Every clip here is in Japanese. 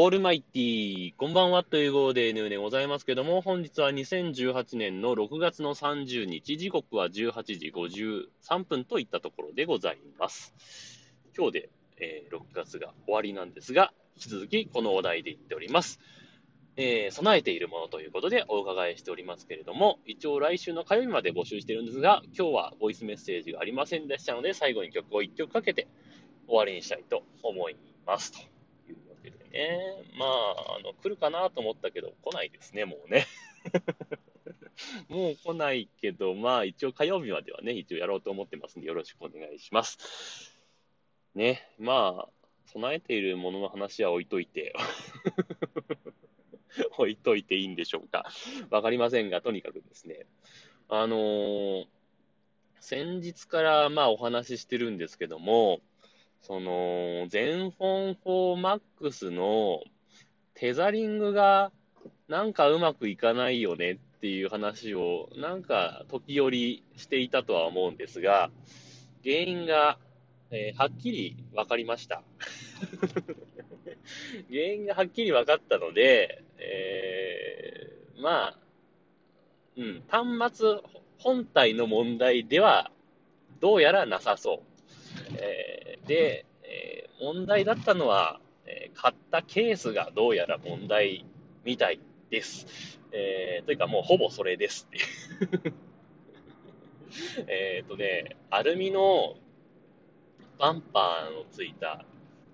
オールマイティー、こんばんはという号で N でございますけども、本日は2018年の6月の30日、時刻は18時53分といったところでございます。今日で、えー6月が終わりなんですが、引き続きこのお題で言っております。えー備えているものということでお伺いしておりますけれども、一応来週の火曜日まで募集してるんですが、今日はボイスメッセージがありませんでしたので、最後に曲を1曲かけて終わりにしたいと思います。とね、まあ、あの、来るかなと思ったけど、来ないですね、もうね。もう来ないけど、まあ一応火曜日まではね、一応やろうと思ってますんで、よろしくお願いします。ね、まあ、備えているものの話は置いといて、置いといていいんでしょうか。わかりませんが、とにかくですね、あのー先日からまあお話ししてるんですけども、その、全フォン4 Max のテザリングがなんかうまくいかないよねっていう話をなんか時折していたとは思うんですが、原因が、えーはっきり分かりました。原因がはっきり分かったので、えーまあ、うん、端末本体の問題ではどうやらなさそう。えーで、えー問題だったのは、えー買ったケースがどうやら問題みたいです。えーというかもうほぼそれですっていう。えっとね、アルミのバンパーのついた、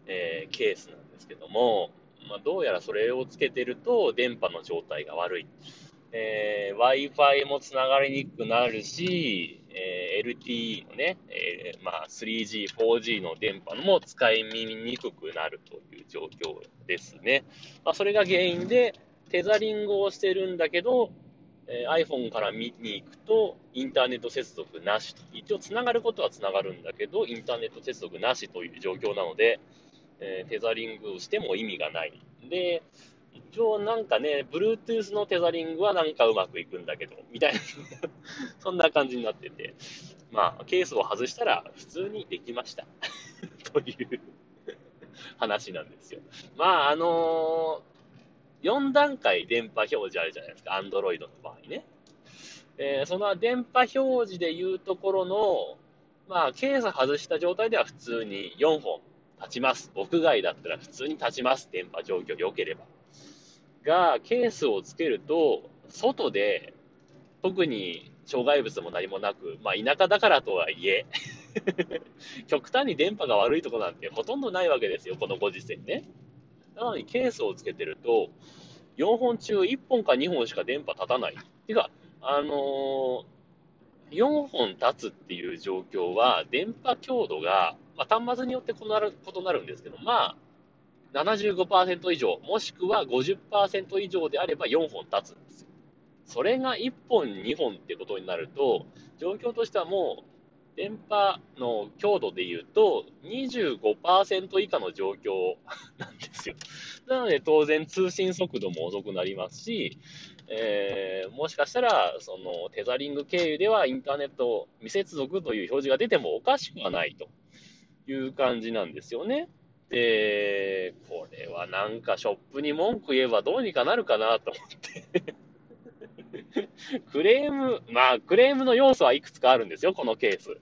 えーケースなんですけども、まあ、どうやらそれをつけてると電波の状態が悪い。えー Wi-Fi もつながりにくくなるし、えー LTE のね、えーまあ、3G、4G の電波も使いにくくなるという状況ですね。まあ、それが原因で、テザリングをしてるんだけど、えー iPhone から見に行くと、インターネット接続なしと。一応つながることはつながるんだけど、インターネット接続なしという状況なので、えーテザリングをしても意味がない。で、一応なんかね、Bluetooth のテザリングはなんかうまくいくんだけど、みたいな、そんな感じになってて、まあ、ケースを外したら普通にできました。という話なんですよ。まあ、あのー、4段階電波表示あるじゃないですか、Android の場合ね。えーその電波表示でいうところの、まあ、ケース外した状態では普通に4本立ちます。屋外だったら普通に立ちます。電波状況良ければ。が、ケースをつけると、外で、特に障害物も何もなく、まあ田舎だからとはいえ、極端に電波が悪いとこなんてほとんどないわけですよ、このご時世ね。なのにケースをつけてると、4本中1本か2本しか電波立たない。てか、あのー4本立つっていう状況は、電波強度が、まあ、端末によって異なる異なるんですけど、まあ、75%以上、もしくは50%以上であれば4本立つんですよ。それが1本、2本ってことになると、状況としてはもう、電波の強度で言うと、25%以下の状況なんですよ。なので、当然通信速度も遅くなりますし、えーもしかしたら、その、テザリング経由ではインターネット未接続という表示が出てもおかしくはないという感じなんですよね。で、これはなんかショップに文句言えばどうにかなるかなと思って。クレーム、まあ、クレームの要素はいくつかあるんですよ、このケース。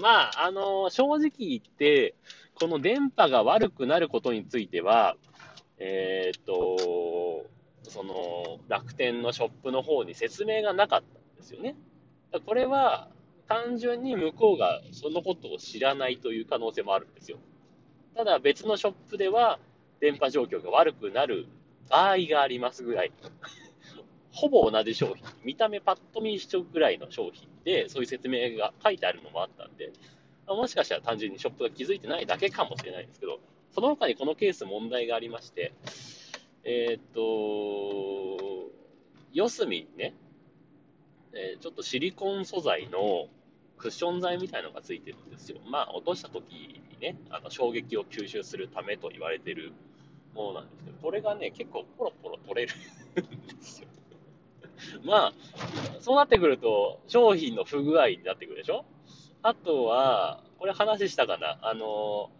まあ、あの、正直言って、この電波が悪くなることについては、えーっと、その、楽天のショップの方に説明がなかったんですよね。これは、単純に向こうがそのことを知らないという可能性もあるんですよ。ただ別のショップでは電波状況が悪くなる場合がありますぐらい。ほぼ同じ商品。見た目パッと見一緒ぐらいの商品で、そういう説明が書いてあるのもあったんで、もしかしたら単純にショップが気づいてないだけかもしれないんですけど、その他にこのケース問題がありまして、えーっと、四隅にね、えーちょっとシリコン素材のクッション材みたいのがついてるんですよ。まあ、落とした時にね、あの衝撃を吸収するためと言われてるものなんですけど、これがね、結構ポロポロ取れるんですよ。まあ、そうなってくると、商品の不具合になってくるでしょ？あとは、これ話したかな？あの、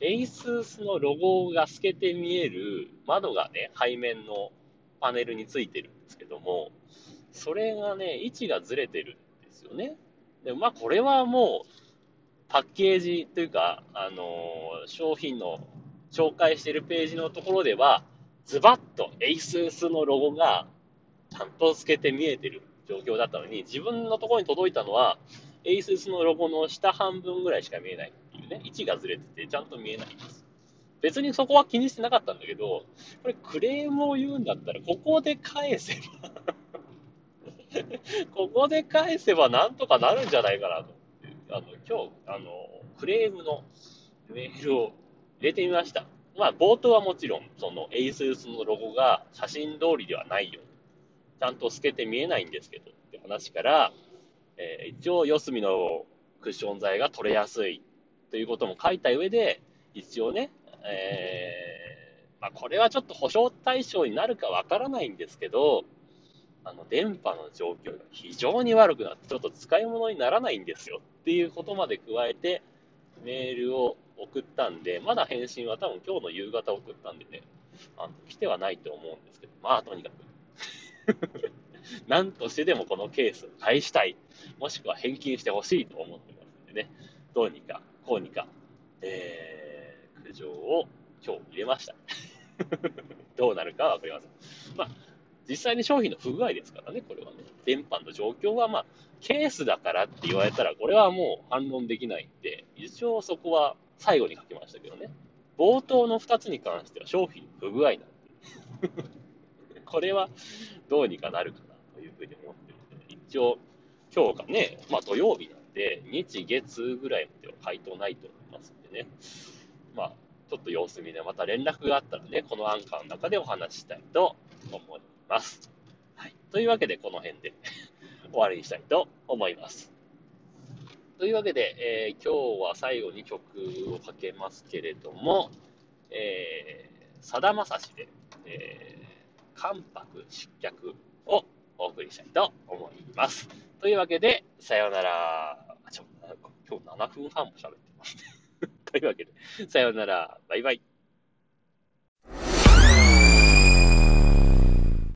ASUS のロゴが透けて見える窓がね、背面のパネルについてるんですけども、それがね、位置がずれてるんですよね。で、まあこれはもう、パッケージというか、あのー、商品の紹介しているページのところでは、ズバッと ASUS のロゴがちゃんと透けて見えてる状況だったのに、自分のところに届いたのは、ASUS のロゴの下半分ぐらいしか見えないっていうね、位置がずれててちゃんと見えないんです。別にそこは気にしてなかったんだけど、これクレームを言うんだったら、ここで返せば ここで返せばなんとかなるんじゃないかなと。あの、今日、あの、クレームのメールを入れてみました。まあ、冒頭はもちろん、その ASUS のロゴが写真通りではないよ。ちゃんと透けて見えないんですけど、って話から、えー、一応、四隅のクッション材が取れやすいということも書いた上で、一応ね、えー、まあ、これはちょっと保証対象になるかわからないんですけど、あの、電波の状況が非常に悪くなって、ちょっと使い物にならないんですよっていうことまで加えて、メールを送ったんで、まだ返信は多分今日の夕方送ったんでね、あの来てはないと思うんですけど、まあとにかく 何としてでもこのケースを返したい。もしくは返金してほしいと思ってますんでね。どうにか、こうにか、えー、苦情を今日入れました。どうなるかはわかりません。まあ、実際に商品の不具合ですからね、これはね。電波の状況はまあ、ケースだからって言われたら、これはもう反論できないんで、一応そこは最後に書きましたけどね。冒頭の2つに関しては商品不具合なんで。これはどうにかなるかなというふうに思ってるんで、一応、今日がね、まあ土曜日なんで、日月ぐらいまでは回答ないと思いますんでね。まあ、ちょっと様子見でまた連絡があったらね、このアンカーの中でお話ししたいと思いますます。はい。というわけで、この辺で 終わりにしたいと思います。というわけで、えー、今日は最後に曲をかけますけれども、えー、さだまさしで、えー、関白失脚をお送りしたいと思います。というわけで、さようなら。ちょ今日7分半も喋ってますね。というわけで、さようなら。バイバイ。